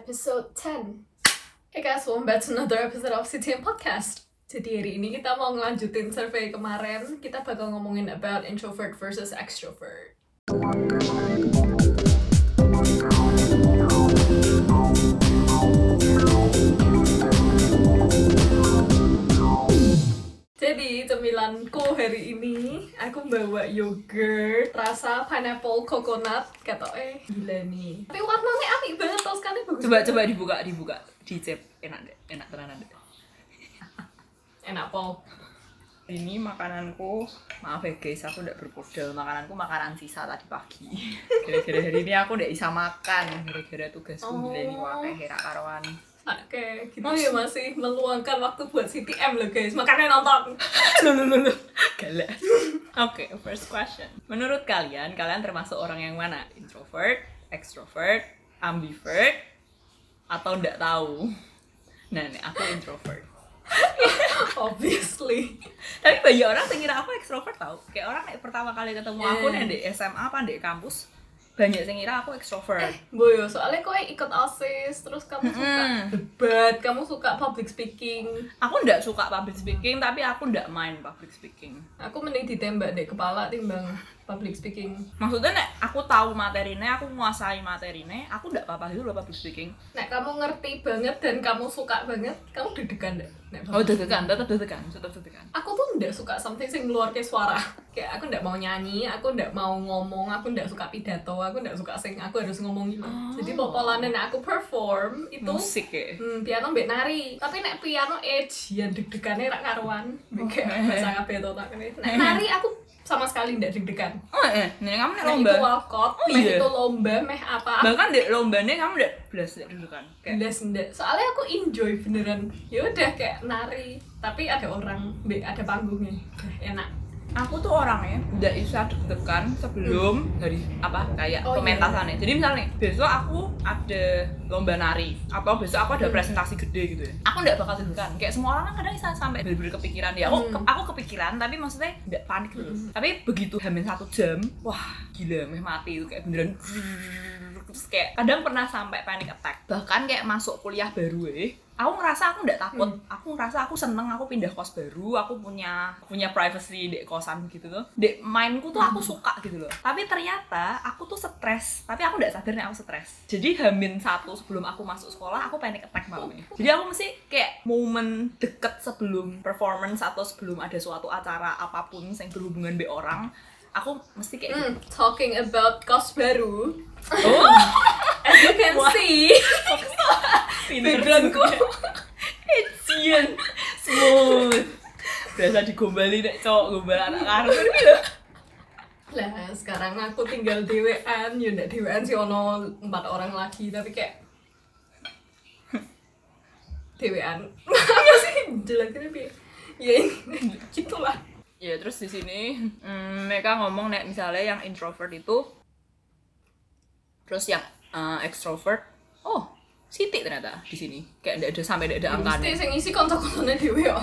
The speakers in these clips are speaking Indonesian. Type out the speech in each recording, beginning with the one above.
episode 10. Hey guys, welcome back to another episode of CTM Podcast. Jadi hari ini kita mau ngelanjutin survei kemarin. Kita bakal ngomongin about introvert versus extrovert. Jadi cemilanku hari ini aku bawa yogurt rasa pineapple coconut kata eh gila nih. Tapi warnanya apik banget tau sekali bagus. coba banget. coba dibuka dibuka dicep enak deh enak tenanan deh enak pol. ini makananku maaf ya guys aku udah berpodal makananku makanan sisa tadi pagi gara-gara hari ini aku udah bisa makan gara-gara tugasku Oh. gila ini wakai hera karuan Oke, kita ya masih meluangkan waktu buat CTM loh guys. Makanya nonton. lu lu lu oke first question menurut kalian kalian termasuk orang yang mana introvert extrovert ambivert atau ndak tahu nah nih aku introvert Obviously. tapi banyak orang yang kira aku ekstrovert tau kayak orang kayak pertama kali ketemu aku Eh. nih di SMA apa di kampus banyak yang kira aku ekstrovert Boyo, soalnya kau ikut OSIS, terus kamu suka Mm-mm. debat, kamu suka public speaking. aku ndak suka public speaking tapi aku ndak main public speaking Aku mending ditembak deh kepala timbang public speaking. maksudnya nek aku tahu materinya aku menguasai materinya aku ndak apa-apa loh public speaking Nek kamu ngerti banget dan kamu suka banget, kamu deg-degan deh. Nek oh deg-degan tetap deg-degan tetap deg-degan Aku tuh ndak suka something sing keluar ke suara. Kayak aku ndak mau nyanyi, aku ndak mau ngomong, aku ndak suka pidato, aku ndak suka sing aku harus ngomong gitu. Oh. Jadi popolannya nek aku perform itu musik ya Hmm, piano mbek nari. Tapi nek piano edge ya deg-degannya rak karuan. Kayak Oke. bahasa kabeh to tak. Nek nari aku sama sekali ndak deg-degan. oh eh nih kamu nek Meh lomba itu walkout, Oh, meh iya. itu lomba, meh apa. bahkan di lombanya kamu ndak belas ndak kan kayak Ndak. Soalnya aku enjoy beneran. Ya udah kayak nari, tapi ada orang, ada panggungnya. Enak. Aku tuh orangnya nggak bisa deg-degan sebelum dari apa kayak Oh, iya. pementasannya jadi misalnya besok aku ada lomba nari atau besok aku ada Hmm. presentasi gede gitu ya aku nggak bakal deg-degan kayak semua orang kan kadang bisa sampai bener-bener kepikiran ya aku Hmm. ke- aku kepikiran tapi maksudnya nggak panik gitu Hmm. tapi begitu hamil satu jam wah gila meh mati itu kayak beneran terus kayak kadang pernah sampai panic attack bahkan kayak masuk kuliah baru eh aku ngerasa aku nggak takut. Hmm. aku ngerasa aku seneng aku pindah kos baru aku punya punya privacy di kosan gitu tuh. Di mainku tuh aku suka gitu loh. Tapi ternyata aku tuh stres. Tapi aku nggak sadar nih aku stres. Jadi hamin satu sebelum aku masuk sekolah aku panic attack malamnya jadi aku mesti kayak momen deket sebelum performance atau sebelum ada suatu acara apa pun yang berhubungan be orang aku mesti kayak gitu. Hmm, talking about kos baru. oh. As you can Wah. see, backgroundku biasa digombali nek cowok gombal anak karo. Gitu lah sekarang aku tinggal dewean ya ndak dewean sih ono empat orang lagi tapi kayak dewean apa sih? Jeleknya piye? Ya ini gitulah. Ya terus di sini mm, mereka ngomong nek misalnya yang introvert itu terus yang uh, extrovert oh Siti ternyata di sini. Kayak ndak ada sampai ndak ada mesti angkanya. sing isi kontak-kontaknya dewe ya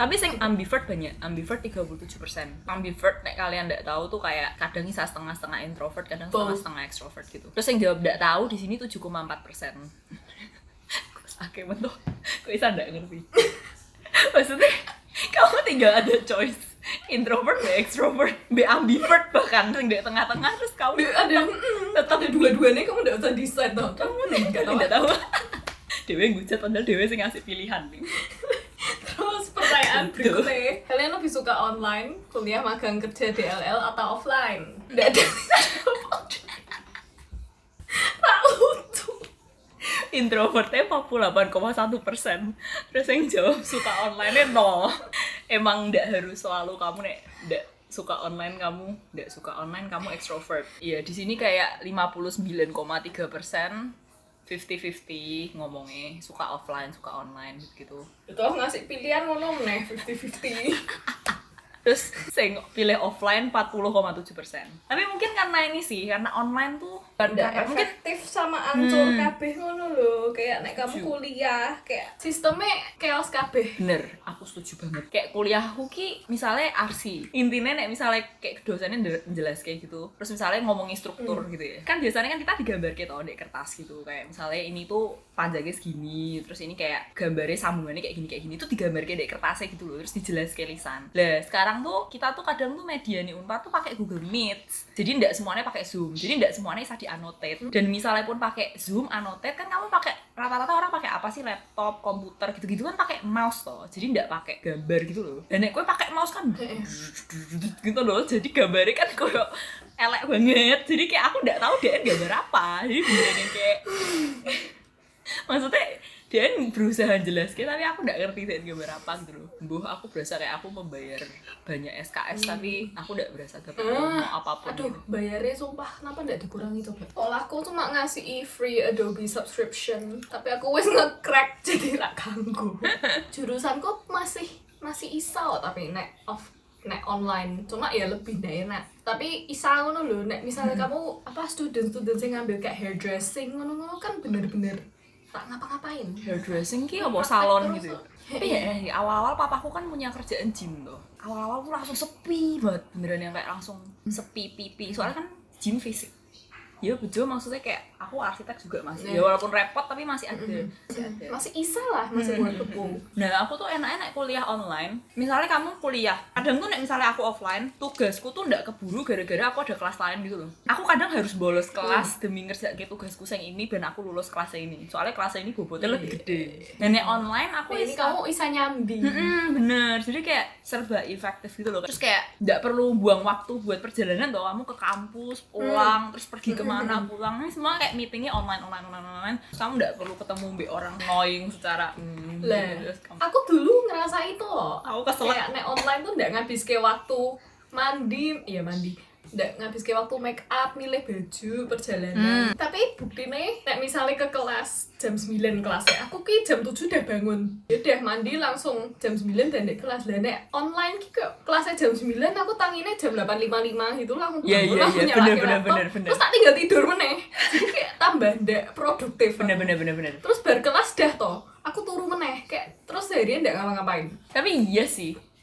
tapi sing ambivert banyak ambivert 37% ambivert nek kalian ndak tahu tuh kayak kadang bisa setengah-setengah introvert kadang Both. setengah-setengah extrovert gitu terus yang jawab ndak tahu di sini 7,4% Oke betul, kok bisa ndak ngerti? Maksudnya kamu tinggal ada choice introvert, be extrovert, be ambivert bahkan yang di tengah-tengah terus kamu Be- ada mm, tetap ada dua-duanya kamu ndak usah decide tau kamu nggak tahu tidak tahu. Dewe ngucat padahal Dewe sing ngasih pilihan nih. pertanyaan Betul. berikutnya kalian lebih suka online kuliah magang kerja DLL atau offline? Ndak ada. Tak lucu Introvertnya 48,1 persen. Terus yang jawab suka online nol. Emang ndak harus selalu kamu nek. Ndak suka online kamu ndak suka online kamu extrovert. Iya di sini kayak 59,3 persen 50-50 ngomongnya suka offline suka online gitu. Itu ngasih pilihan ngono meneh 50-50 terus sing pilih offline 40,7 persen. Tapi mungkin karena ini sih karena online tuh nggak karena mungkin efektif sama ancur Hmm. kabeh ngono lho. Kayak nek kamu kuliah kayak sistemnya chaos kabeh. Bener aku setuju banget. Kayak kuliahku ki misalnya arsi intinya nek misalnya kayak dosennya jelas kayak gitu terus misalnya ngomongin struktur Hmm. gitu ya. Kan biasanya kan kita digambar gitu di kertas gitu. Kayak misalnya ini tuh panjangnya segini terus ini kayak gambarnya sambungannya kayak gini kayak gini. Itu digambar kayak di kertasnya gitu loh terus dijelas kayak lisan. Lah sekarang tuh kita tuh kadang tuh media nih unpad tuh pakai Google Meet jadi ndak semuanya pakai Zoom. Jadi ndak semuanya bisa di annotate dan misalnya pun pakai Zoom annotate kan kamu pakai rata-rata orang pakai apa sih? Laptop komputer gitu-gitu kan pakai mouse toh. Jadi ndak pakai gambar gitu loh. Dan nek gue pakai mouse kan gitu loh. Jadi gambarnya kan koyo elek banget. Jadi kayak aku ndak tahu dia gambar apa. Jadi beneran kayak maksudnya dia berusaha jelas tapi aku nggak ngerti dia gambar apa gitu loh Buh, aku berasa kayak aku membayar banyak SKS tapi aku nggak berasa dapat Ah, promo apa pun Aduh, gitu. bayarnya sumpah kenapa ndak dikurangi coba? Sekolahku cuma ngasih free Adobe subscription, tapi aku wes nge-crack jadi rak ganggu. Jurusanku masih masih isal tapi nek off nek online cuma ya lebih ndak enak tapi isa ngono lho nek misalnya kamu apa student student yang ngambil kayak hairdressing ngono ngono kan bener-bener tak ngapa-ngapain. Hairdressing ki apa Praktek salon gitu ya? tapi ya di awal-awal papaku kan punya kerjaan gym tuh awal-awal tuh langsung sepi banget beneran yang kayak langsung sepi pipi. Soalnya kan gym fisik ya bejo maksudnya kayak aku arsitek juga masih. Ya Iya. walaupun repot tapi masih ada. Mhm. masih ada. Masih isa lah masih buat tepung Nah, aku tuh enak-enak kuliah online. Misalnya kamu kuliah, kadang tuh nek misalnya aku offline, tugasku tuh ndak keburu gara-gara aku ada kelas lain gitu loh. Aku kadang harus bolos kelas demi ngerjain tugasku yang ini dan aku lulus kelas ini. Soalnya kelas ini bobotnya lebih gede. Dan nek online aku Nah, ini bisa- kamu isa nyambi. Mm-mm, bener, jadi kayak serba efektif gitu loh. Terus kayak nggak perlu buang waktu buat perjalanan tuh Kamu ke kampus, pulang, terus pergi ke mana, pulang. Ini semua kayak meetingnya online, online, online, online. Kamu nggak perlu ketemu mbak orang annoying secara hmm, Lah, terus kamu- aku dulu ngerasa itu loh. Aku kesel Kayak nek online tuh ndak ngabis ke waktu mandi, iya mandi. Ndak ngabis ke waktu make up, milih baju, perjalanan. Hmm. Tapi bukti nih, nek misalnya ke kelas jam 9 kelas ya, aku ki jam 7 udah bangun. Ya udah mandi langsung jam 9 dan di kelas. Lah nek online ki ke kelasnya jam 9, aku tanginnya jam 8.55 gitu langsung Iya, bangun, iya, langsung iya, nyalain bener, bener, bener, bener. Terus tak tinggal tidur meneh. Jadi kayak tambah ndak produktif. Bener, bener, bener, bener Terus bar kelas dah toh, aku turu meneh kayak terus harian ndak ngapa-ngapain. Tapi iya sih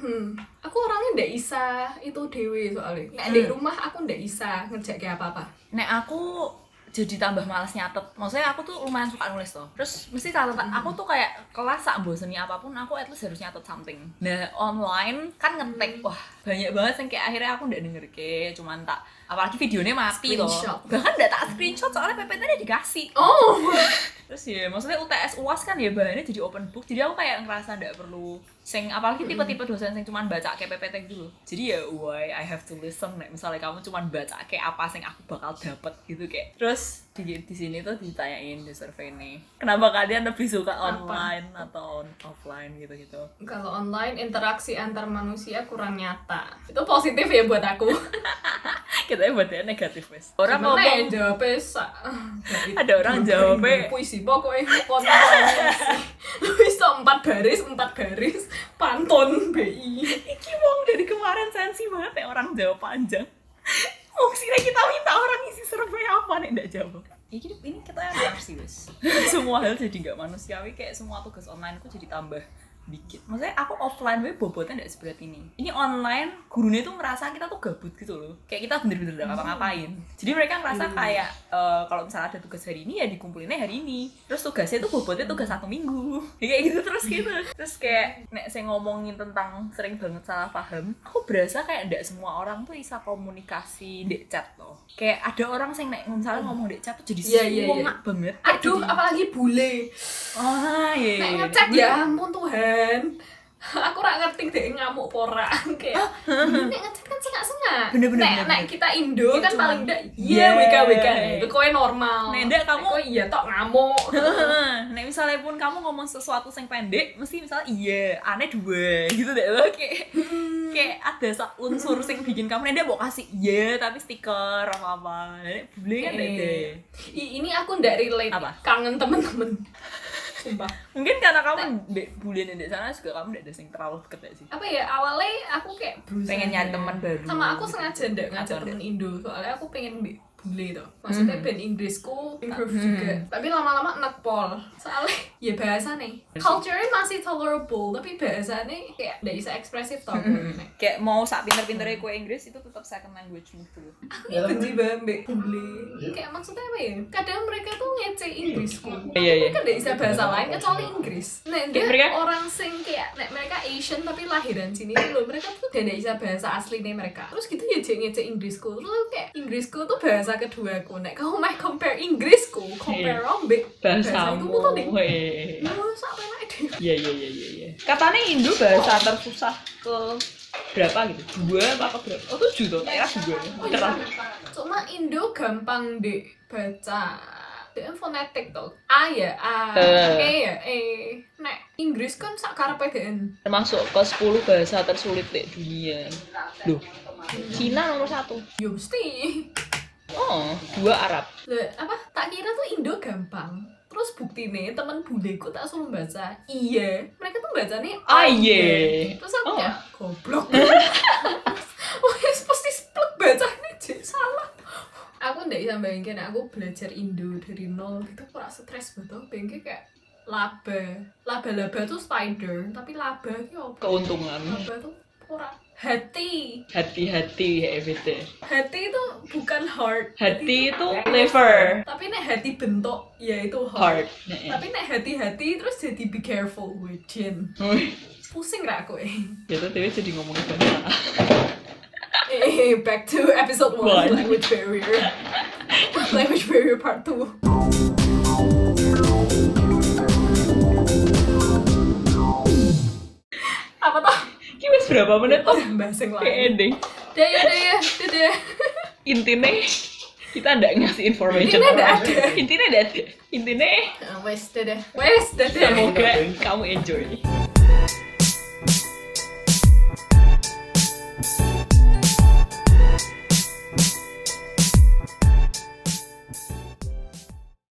hmm, aku orangnya ndak isa itu dewe soalnya. Nek di Hmm. rumah aku ndak isa ngerjain kayak apa-apa. Nek aku jadi tambah males nyatet. Maksudnya aku tuh lumayan suka nulis tuh Terus mesti catatan Aku tuh kayak kelas sak bosennya apa pun Aku at least harus nyatet something. Nah online kan ngetek Wah banyak banget yang kayak akhirnya aku nggak denger ke Cuman tak Apalagi videonya mati loh. Bahkan nggak tak screenshot soalnya PPT-nya dikasih. Oh, Terus ya maksudnya UTS UAS kan ya bahannya jadi open book Jadi aku kayak ngerasa nggak perlu sing apalagi tipe-tipe dosen yang cuman baca kayak PPT gitu loh. Jadi ya why I have to listen nek misalnya kamu cuman baca kayak apa sing aku bakal dapet gitu kayak. Terus di di sini tuh ditanyain di survei nih. Kenapa kalian lebih suka Apa? online atau on- offline gitu-gitu? kalau online interaksi antar manusia kurang nyata. Itu positif ya buat aku. Kita buat dia negatif wes. Orang ya ngomong jawabnya sa- Ada orang jawabnya- puisi pokoknya. Lu bisa empat baris, empat baris, pantun BI. Iki wong dari kemarin sensi banget ya orang jawab panjang. Mau sih kita minta orang isi survei apa nih nggak jawab. Ini, ini kita yang sih wes. semua hal jadi nggak manusiawi kayak semua tugas online ku jadi tambah dikit. Maksudnya aku offline we bobotnya nggak seberat ini. Ini online gurunya tuh ngerasa kita tuh gabut gitu loh. Kayak kita bener-bener nggak ngapa-ngapain. Jadi mereka ngerasa Hmm. kayak eh, kalau misalnya ada tugas hari ini ya dikumpulinnya hari ini. Terus tugasnya tuh bobotnya tugas satu minggu. Ya, kayak gitu terus gitu. Terus kayak nek saya ngomongin tentang sering banget salah paham, aku berasa kayak ndak semua orang tuh bisa komunikasi di chat loh. Kayak ada orang sing nek misalnya ngomong di chat tuh jadi Iya, iya, iya. suwengak banget. Aduh, jadi- apalagi bule. Ah, iya. Nek iya. ngechat ya ampun Tuhan. Aku rak ngerti deh ngamuk pora kayak nek ngechat kan sengak-sengak. Bener, bener, Nek bener, nek bener. kita Indo kan Cuma, paling ndak iya. iya WK WK itu kowe normal. Nek ndak, kamu- kowe iya tok ngamuk. Nek misalnya pun kamu ngomong sesuatu yang pendek, mesti misalnya iya, aneh dua gitu deh lo kayak kayak ada sak unsur sing bikin kamu nek dia mau kasih iya tapi stiker apa apa. Nek bule kan Eh. deh. Ini aku ndak relate Apa? kangen temen-temen sumpah Mungkin karena kamu mbek bulian di sana juga kamu ndak ada sing terlalu deket sih. apa ya awalnya aku kayak berusaha Pengen nyari teman baru. sama aku sengaja ndak ngajak temen Indo soalnya aku pengen bi- bule tuh maksudnya Mhm. ben Inggrisku improve Mhm. juga. Tapi lama-lama enak pol soalnya ya bahasa nih. Culture-nya masih tolerable tapi bahasanya kayak ndak bisa ekspresif tau gue Kayak mau sak pinter-pinternya kue Inggris itu tetap second language dulu. aku ini benci banget bule kayak maksudnya apa ya? Kadang mereka tuh ngece Inggrisku Iya, iya. mereka ndak bisa bahasa lain kecuali Inggris. Nah dia mereka- orang sing kayak nek mereka Asian tapi lahiran sini tuh loh mereka tuh ndak bisa bahasa asli nih mereka. Terus gitu ya ngece Inggrisku terus kayak Inggrisku tuh bahasa kedua aku nek kamu mau compare Inggrisku compare ambek bahasa itu tuh deh. Yo, sampai naik deh. Iya iya iya iya. iya. Katanya Indo bahasa tersusah ke berapa gitu? Dua apa ke berapa? Oh tujuh tuh, kira dua. Oh, iya. Terang. Cuma Indo gampang deh baca dia fonetik tuh A ya A Eh. E ya E nek Inggris kan sak karepe Termasuk ke 10 bahasa tersulit di dunia. Loh, Cina nomor satu. yo mesti Oh, dua Arab. Lah, apa? Tak kira tuh Indo gampang. Terus bukti nih temen buleku tak suruh baca. Iya. Mereka tuh bacanya Ah, iya. terus aku Oh. kayak goblok. Wah pasti splek bacanya jadi salah. Aku ndak bisa bayangin aku belajar Indo dari nol gitu kurang stres betul bayangin kayak laba. Laba-laba tuh spider tapi laba itu apa? Keuntungan. laba tuh ora hati Hati-hati ya EBT. hati itu bukan heart Hati itu liver. tapi nek hati bentuk ya itu heart, Heart. Nah, tapi nek hati-hati terus jadi be careful with Jin Wih, pusing gak aku eh Ya tuh Dewi jadi ngomongin bahasa. Eh, back to episode 1 One. language barrier language barrier part 2 apa wis berapa menit tuh? bahas yang lain Pede. deh ya deh deh Intinya kita ndak ngasih information. Intinya ndak ada. Intinya ndak ada. Intinya wes deh wes deh deh semoga kamu enjoy.